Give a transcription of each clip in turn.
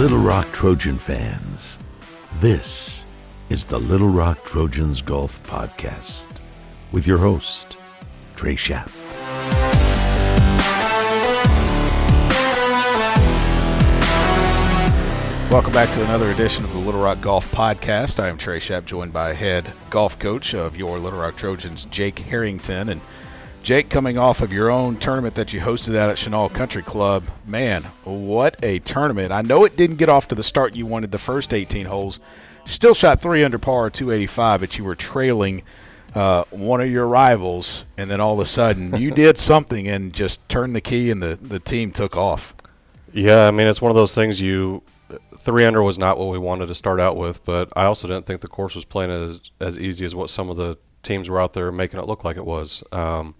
Little Rock Trojan fans, this is the Little Rock Trojans Golf Podcast with your host, Trey Schapp. Welcome back to another edition of the Little Rock Golf Podcast. I am Trey Schapp, joined by head golf coach of your Little Rock Trojans, Jake Harrington. And Jake, coming off of your own tournament that you hosted out at Chenal Country Club, man, what a tournament. I know it didn't get off to the start you wanted the first 18 holes. Still shot three under par, 285, but you were trailing uh, one of your rivals, and then all of a sudden you did something and just turned the key, and the, the team took off. Yeah, I mean, it's one of those things you three under was not what we wanted to start out with, but I also didn't think the course was playing as as easy as what some of the teams were out there making it look like it was. Um,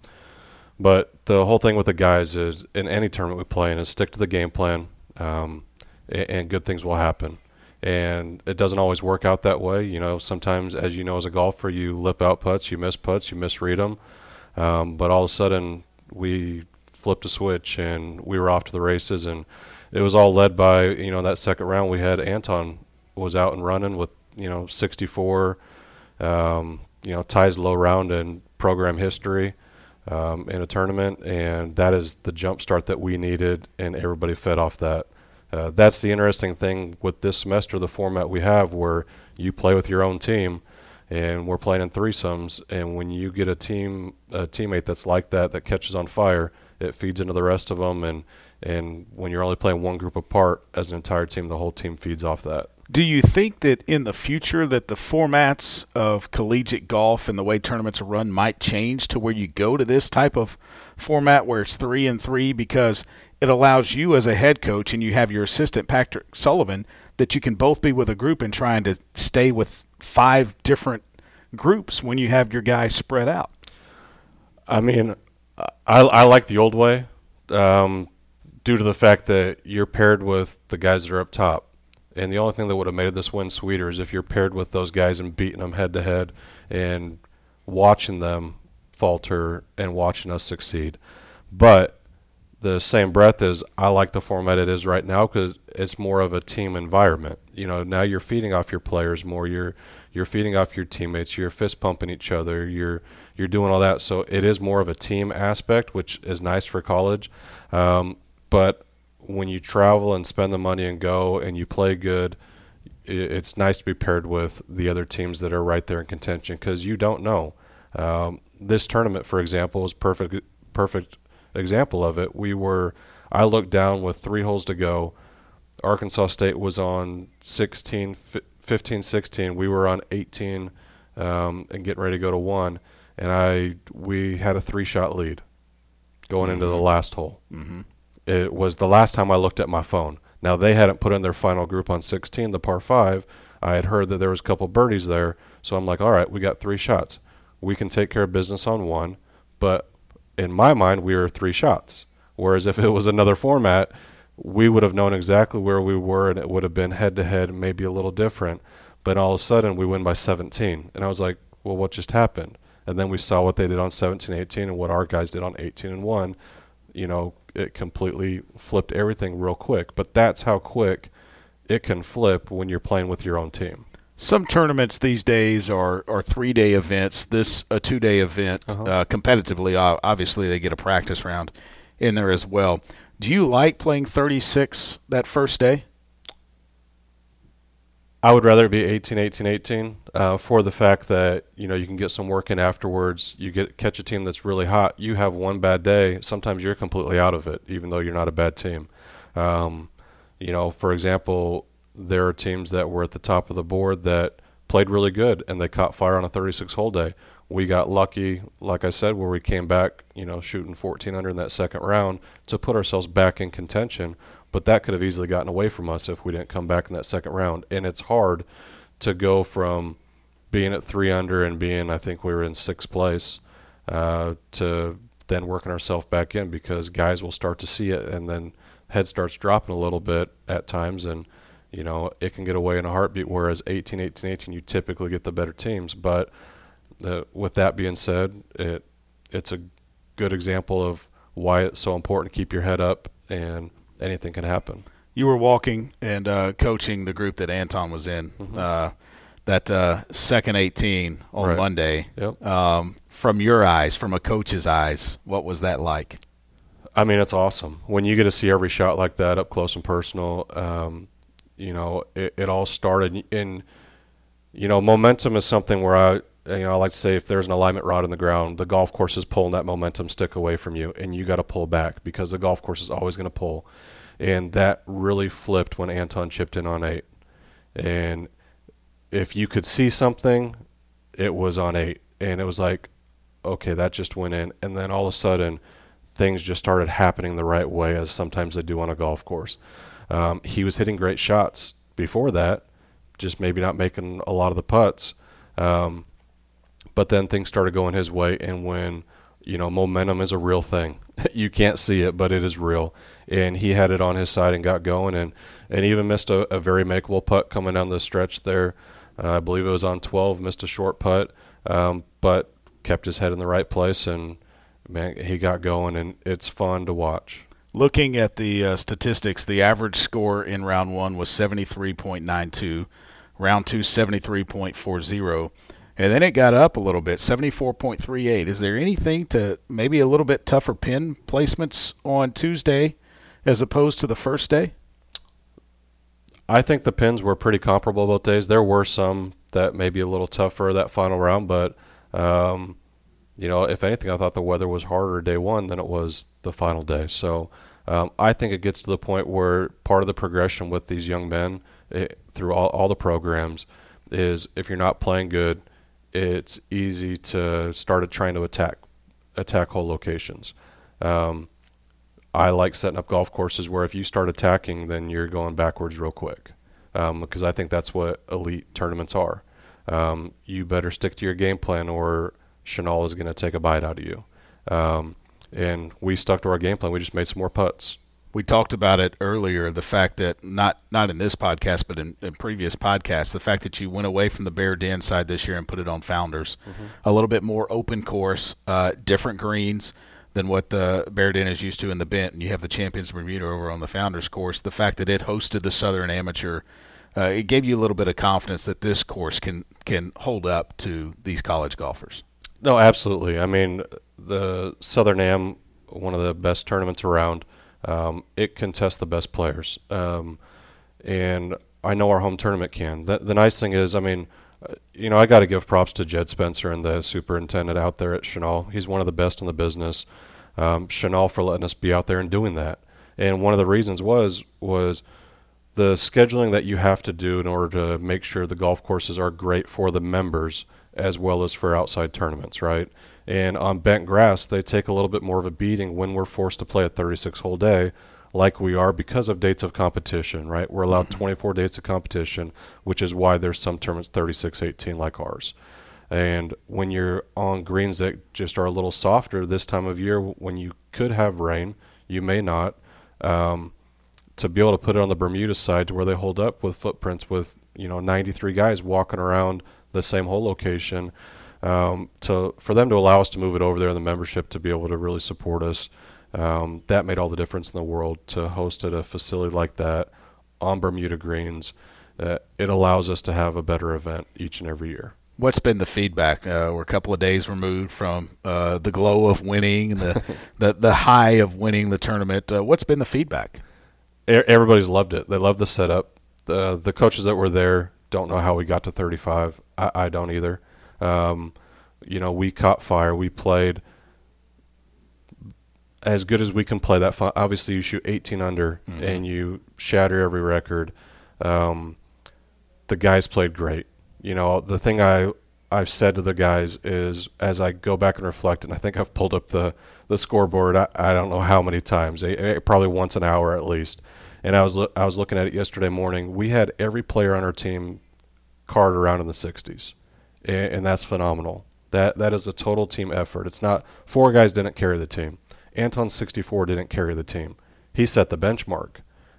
but the whole thing with the guys is in any tournament we play in is stick to the game plan, um, and, and good things will happen. And it doesn't always work out that way. You know, sometimes, as you know, as a golfer, you lip out putts, you miss putts, you misread them. Um, but all of a sudden, we flipped a switch and we were off to the races and it was all led by you know that second round we had Anton was out and running with you know 64 um, you know ties low round in program history um, in a tournament and that is the jump start that we needed and everybody fed off that uh, that's the interesting thing with this semester the format we have where you play with your own team and we're playing in threesomes and when you get a team a teammate that's like that that catches on fire it feeds into the rest of them and and when you're only playing one group apart as an entire team, the whole team feeds off that. Do you think that in the future that the formats of collegiate golf and the way tournaments are run might change to where you go to this type of format where it's three and three because it allows you as a head coach and you have your assistant Patrick Sullivan that you can both be with a group and trying to stay with five different groups when you have your guys spread out? I mean, I, I like the old way. Um, due to the fact that you're paired with the guys that are up top. And the only thing that would have made this win sweeter is if you're paired with those guys and beating them head to head and watching them falter and watching us succeed. But the same breath is I like the format it is right now because it's more of a team environment. You know, now you're feeding off your players more. You're you're feeding off your teammates. You're fist pumping each other. You're you're doing all that. So it is more of a team aspect, which is nice for college. Um, but when you travel and spend the money and go and you play good, it's nice to be paired with the other teams that are right there in contention because you don't know. Um, this tournament, for example, is perfect perfect example of it. We were I looked down with three holes to go. Arkansas State was on 16, 15, 16. We were on 18 um, and getting ready to go to one, and I we had a three shot lead going mm-hmm. into the mm-hmm. last hole. Mm-hmm it was the last time I looked at my phone. Now they hadn't put in their final group on 16, the par five. I had heard that there was a couple birdies there, so I'm like, all right, we got three shots. We can take care of business on one, but in my mind, we were three shots. Whereas if it was another format, we would have known exactly where we were, and it would have been head to head, maybe a little different. But all of a sudden, we win by 17, and I was like, well, what just happened? And then we saw what they did on 17, 18, and what our guys did on 18 and one. You know, it completely flipped everything real quick. But that's how quick it can flip when you're playing with your own team. Some tournaments these days are, are three day events. This a two day event. Uh-huh. Uh, competitively, obviously, they get a practice round in there as well. Do you like playing 36 that first day? I would rather be 18, 18, 18 uh, for the fact that you know you can get some work in afterwards. You get catch a team that's really hot. You have one bad day. Sometimes you're completely out of it, even though you're not a bad team. Um, you know, for example, there are teams that were at the top of the board that played really good and they caught fire on a 36 hole day. We got lucky, like I said, where we came back, you know, shooting 14 under in that second round to put ourselves back in contention. But that could have easily gotten away from us if we didn't come back in that second round. And it's hard to go from being at three under and being, I think we were in sixth place, uh, to then working ourselves back in because guys will start to see it and then head starts dropping a little bit at times. And you know it can get away in a heartbeat whereas 18 18 18 you typically get the better teams. But uh, with that being said it it's a good example of why it's so important to keep your head up and anything can happen. you were walking and uh, coaching the group that Anton was in. Mm-hmm. Uh, that uh, second 18 on Right. Monday. Yep. Um, from your eyes, from a coach's eyes, what was that like? I mean, it's awesome when you get to see every shot like that up close and personal. Um, you know, it, it all started in, you know, momentum is something where I, you know, I like to say if there's an alignment rod in the ground, the golf course is pulling that momentum stick away from you, and you got to pull back because the golf course is always going to pull, and that really flipped when Anton chipped in on eight, and if you could see something, it was on eight, and it was like, okay, that just went in, and then all of a sudden things just started happening the right way as sometimes they do on a golf course. Um, he was hitting great shots before that, just maybe not making a lot of the putts. Um, but then things started going his way, and when you know momentum is a real thing, you can't see it, but it is real. And he had it on his side and got going, and and even missed a, a very makeable putt coming down the stretch there. Uh, I believe it was on 12, missed a short putt, um, but kept his head in the right place and man, he got going, and it's fun to watch. Looking at the uh, statistics, the average score in round one was 73.92, round two, 73.40, and then it got up a little bit, 74.38. Is there anything to maybe a little bit tougher pin placements on Tuesday as opposed to the first day? I think the pins were pretty comparable both days. There were some that may be a little tougher that final round, but um, you know, if anything, I thought the weather was harder day one than it was the final day. So um, I think it gets to the point where part of the progression with these young men it, through all, all the programs is if you're not playing good, it's easy to start trying to attack attack hole locations. Um, I like setting up golf courses where if you start attacking, then you're going backwards real quick. Um, because I think that's what elite tournaments are. Um, you better stick to your game plan, or Chenal is going to take a bite out of you. Um, and we stuck to our game plan. We just made some more putts. We talked about it earlier. The fact that not not in this podcast, but in, in previous podcasts, the fact that you went away from the Bear Den side this year and put it on Founders, a little bit more open course, uh, different greens than what the Bear Den is used to in the Bent, and you have the Champions Bermuda over on the Founders course. The fact that it hosted the Southern Amateur, uh, it gave you a little bit of confidence that this course can can hold up to these college golfers. No, absolutely. I mean, the Southern Am, one of the best tournaments around. Um, it can test the best players, um, and I know our home tournament can. The, the nice thing is, I mean, uh, you know, I got to give props to Jed Spencer and the superintendent out there at Chenal. He's one of the best in the business. Um, for letting us be out there and doing that. And one of the reasons was was the scheduling that you have to do in order to make sure the golf courses are great for the members as well as for outside tournaments, right? And on bent grass, they take a little bit more of a beating when we're forced to play a 36 hole day, like we are because of dates of competition, right? We're allowed 24 dates of competition, which is why there's some tournaments 36 18 like ours. And when you're on greens that just are a little softer this time of year, when you could have rain, you may not. Um, to be able to put it on the Bermuda side to where they hold up with footprints with you know 93 guys walking around the same hole location, um, to for them to allow us to move it over there in the membership to be able to really support us, um, that made all the difference in the world to host at a facility like that on Bermuda greens. Uh, it allows us to have a better event each and every year. What's been the feedback? Uh, we're a couple of days removed from uh, the glow of winning, the, the the high of winning the tournament. Uh, what's been the feedback? Everybody's loved it. They love the setup. The the coaches that were there don't know how we got to 35. I, I don't either. Um, you know, we caught fire. We played as good as we can play that. Fi- Obviously, you shoot 18 under and you shatter every record. Um, the guys played great. You know, the thing I I've said to the guys is as I go back and reflect, and I think I've pulled up the the scoreboard. I, I don't know how many times, eh, eh, probably once an hour at least. And I was loo- I was looking at it yesterday morning. We had every player on our team card around in the 60s, and, and that's phenomenal. That that is a total team effort. It's not four guys didn't carry the team. Anton 64 didn't carry the team. He set the benchmark,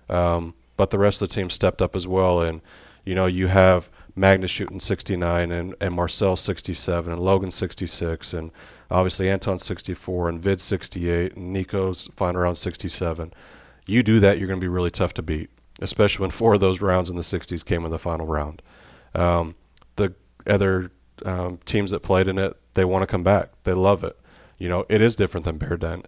um, but the rest of the team stepped up as well. And you know you have Magnus shooting 69 and, and Marcel 67 and Logan 66 and obviously Anton 64 and Vid 68 and Nico's flying around 67. You do that, you're going to be really tough to beat. especially when four of those rounds in the 60s came in the final round. Um, the other um, teams that played in it, they want to come back. They love it. You know, it is different than Bear Den.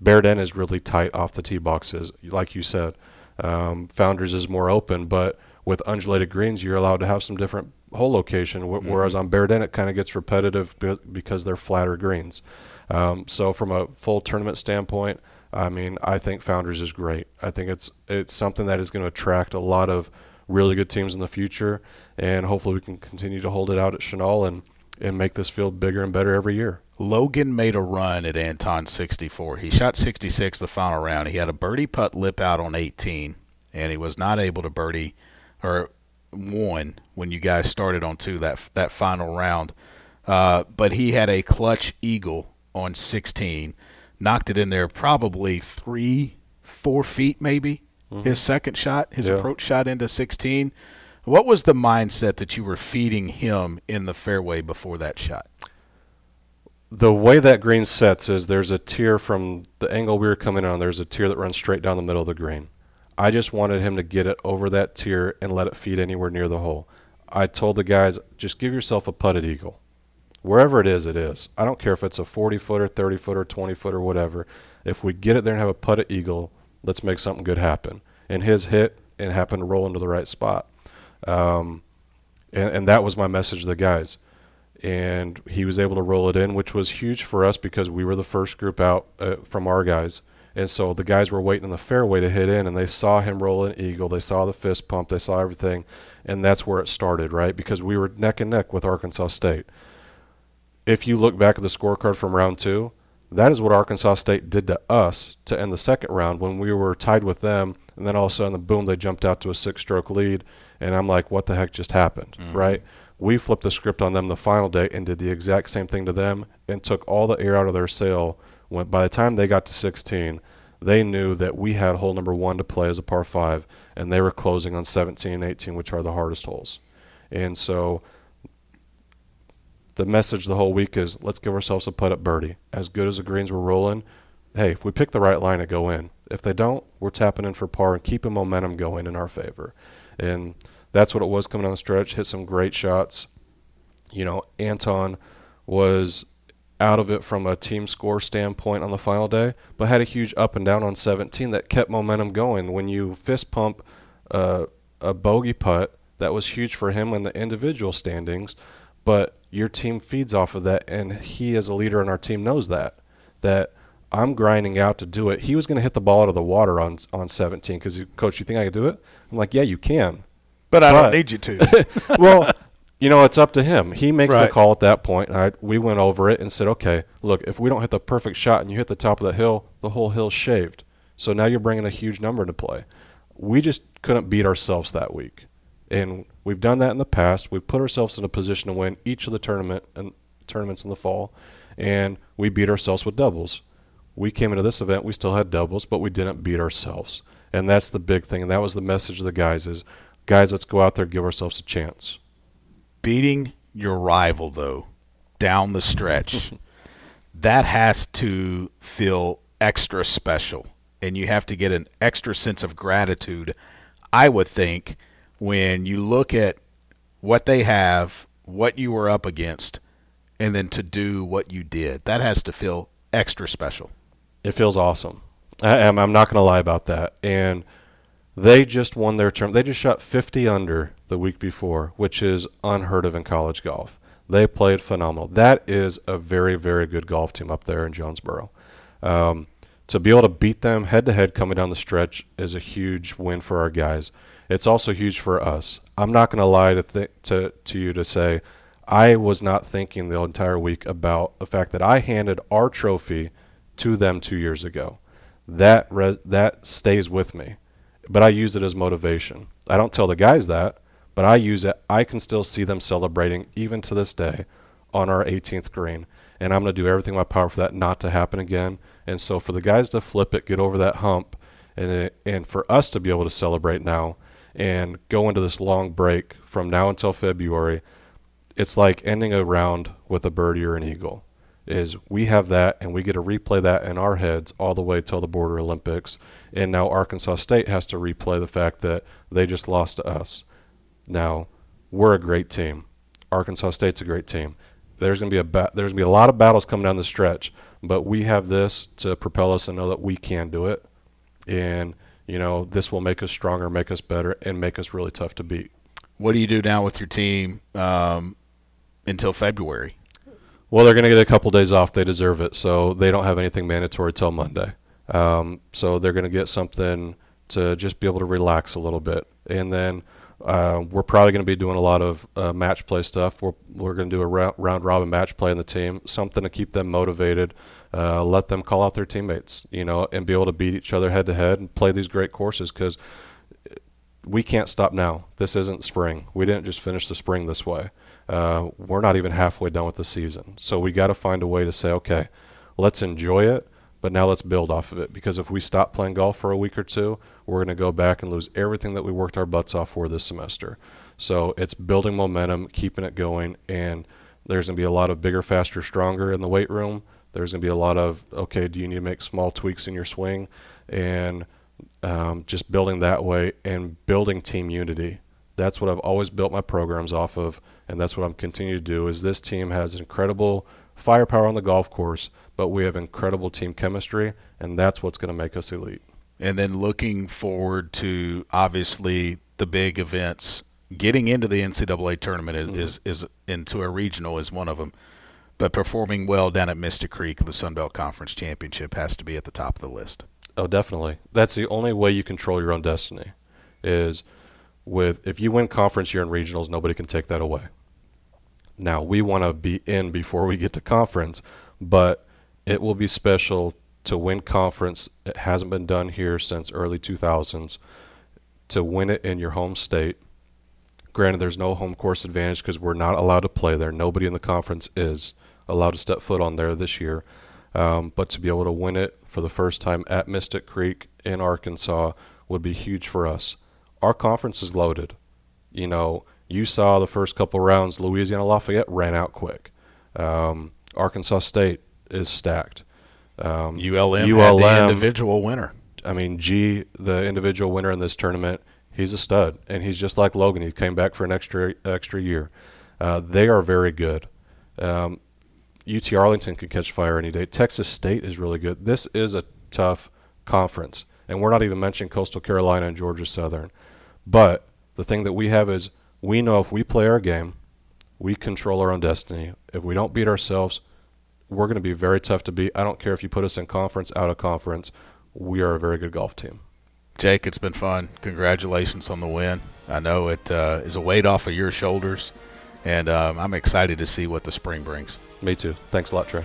Bear Den is really tight off the tee boxes, like you said. Um, Founders is more open, but with undulated greens, you're allowed to have some different hole location. Wh- Mm-hmm. Whereas on Bear Den, it kind of gets repetitive be- because they're flatter greens. Um, so from a full tournament standpoint, I mean, I think Founders is great. I think it's it's something that is going to attract a lot of really good teams in the future, and hopefully we can continue to hold it out at Chenal and and make this field bigger and better every year. Logan made a run at Anton 64. He shot 66 the final round. He had a birdie putt lip out on 18, and he was not able to birdie or one when you guys started on two that that final round. Uh, but he had a clutch eagle on 16, knocked it in there probably three, four feet maybe. Mm-hmm. His second shot, his Yeah. approach shot into 16. What was the mindset that you were feeding him in the fairway before that shot? the way that green sets is there's a tier from the angle we were coming on. There's a tier that runs straight down the middle of the green. I just wanted him to get it over that tier and let it feed anywhere near the hole. I told the guys, just give yourself a putted eagle. Wherever it is, it is. I don't care if it's a 40 footer, 30 footer, 20 footer, or whatever. If we get it there and have a putted eagle, let's make something good happen. And his hit and happened to roll into the right spot. Um, and, and that was my message to the guys and he was able to roll it in, which was huge for us because we were the first group out uh, from our guys. And so the guys were waiting in the fairway to hit in, and they saw him roll an eagle. They saw the fist pump. They saw everything, and that's where it started, right? Because we were neck and neck with Arkansas State. If you look back at the scorecard from round two, that is what Arkansas State did to us to end the second round when we were tied with them, and then all of a sudden, boom, they jumped out to a six-stroke lead, and I'm like, what the heck just happened, mm-hmm. right? We flipped the script on them the final day and did the exact same thing to them and took all the air out of their sail. When by the time they got to 16, they knew that we had hole number one to play as a par five, and they were closing on 17 and 18, which are the hardest holes. And so the message the whole week is let's give ourselves a put up birdie. As good as the greens were rolling, hey, if we pick the right line to go in, if they don't, we're tapping in for par and keeping momentum going in our favor. And that's what it was coming down the stretch. Hit some great shots. You know, Anton was out of it from a team score standpoint on the final day, but had a huge up and down on 17 that kept momentum going. When you fist pump uh, a bogey putt, that was huge for him in the individual standings, but your team feeds off of that, and he, as a leader in our team, knows that. That I'm grinding out to do it. He was going to hit the ball out of the water on on 17 because, coach, you think I could do it? I'm like, yeah, you can. But I But- don't need you to. well, you know, it's up to him. He makes Right. the call at that point. I, we went over it and said, okay, look, if we don't hit the perfect shot and you hit the top of the hill, the whole hill's shaved. So now you're bringing a huge number into play. We just couldn't beat ourselves that week. And we've done that in the past. We've put ourselves in a position to win each of the tournament and tournaments in the fall, and we beat ourselves with doubles. We came into this event, we still had doubles, but we didn't beat ourselves. And that's the big thing. And that was the message of the guys is, guys, let's go out there, and give ourselves a chance. Beating your rival, though, down the stretch, that has to feel extra special. And you have to get an extra sense of gratitude, I would think, when you look at what they have, what you were up against, and then to do what you did. That has to feel extra special. It feels awesome. I am. I'm not going to lie about that. And they just won their term. They just shot 50 under the week before, which is unheard of in college golf. They played phenomenal. That is a very, very good golf team up there in Jonesboro. Um, to be able to beat them head to head coming down the stretch is a huge win for our guys. It's also huge for us. I'm not going to lie to, th- to to you to say I was not thinking the entire week about the fact that I handed our trophy to them two years ago. That re- that stays with me, but I use it as motivation. I don't tell the guys that, but I use it. I can still see them celebrating even to this day on our 18th green, and I'm going to do everything in my power for that not to happen again. And so for the guys to flip it, get over that hump, and it, and for us to be able to celebrate now and go into this long break from now until February, it's like ending a round with a birdie or an eagle. is we have that and we get to replay that in our heads all the way till the border Olympics. And now Arkansas State has to replay the fact that they just lost to us. Now, we're a great team. Arkansas State's a great team. There's to be a ba- there's to be a lot of battles coming down the stretch, but we have this to propel us and know that we can do it. And you know, this will make us stronger, make us better, and make us really tough to beat. What do you do now with your team um, until February? Well, they're going to get a couple days off. They deserve it. So they don't have anything mandatory till Monday. Um, so they're going to get something to just be able to relax a little bit. And then uh, we're probably going to be doing a lot of uh, match play stuff. We're, we're going to do a round, round robin match play in the team, something to keep them motivated, uh, let them call out their teammates, you know, and be able to beat each other head to head and play these great courses because we can't stop now. This isn't spring. We didn't just finish the spring this way. Uh, we're not even halfway done with the season. So we got to find a way to say, okay, let's enjoy it, but now let's build off of it. Because if we stop playing golf for a week or two, we're going to go back and lose everything that we worked our butts off for this semester. So it's building momentum, keeping it going, and there's going to be a lot of bigger, faster, stronger in the weight room. There's going to be a lot of, okay, do you need to make small tweaks in your swing? And um, just building that way and building team unity. That's what I've always built my programs off of, and that's what I'm continuing to do. Is this team has incredible firepower on the golf course, but we have incredible team chemistry, and that's what's going to make us elite. And then looking forward to obviously the big events. Getting into the NCAA tournament is, mm-hmm. is, is into a regional is one of them, but performing well down at Mystic Creek, the Sun Belt Conference Championship has to be at the top of the list. Oh, definitely. That's the only way you control your own destiny. Is with if you win conference, you're in regionals. Nobody can take that away. Now we want to be in before we get to conference, but it will be special to win conference. It hasn't been done here since early 2000s. To win it in your home state. Granted, there's no home course advantage because we're not allowed to play there. Nobody in the conference is allowed to step foot on there this year. Um, but to be able to win it for the first time at Mystic Creek in Arkansas would be huge for us. Our conference is loaded. You know, you saw the first couple rounds, Louisiana Lafayette ran out quick. Um, Arkansas State is stacked. Um, ULM, ULM the individual winner. I mean, G, the individual winner in this tournament, he's a stud, and he's just like Logan. He came back for an extra extra year. Uh, they are very good. Um, UT Arlington could catch fire any day. Texas State is really good. This is a tough conference, and we're not even mentioning Coastal Carolina and Georgia Southern. But the thing that we have is we know if we play our game, we control our own destiny. If we don't beat ourselves, we're going to be very tough to beat. I don't care if you put us in conference, out of conference. We are a very good golf team. Jake, it's been fun. Congratulations on the win. I know it uh, is a weight off of your shoulders, and um, I'm excited to see what the spring brings. Me too. Thanks a lot, Trey.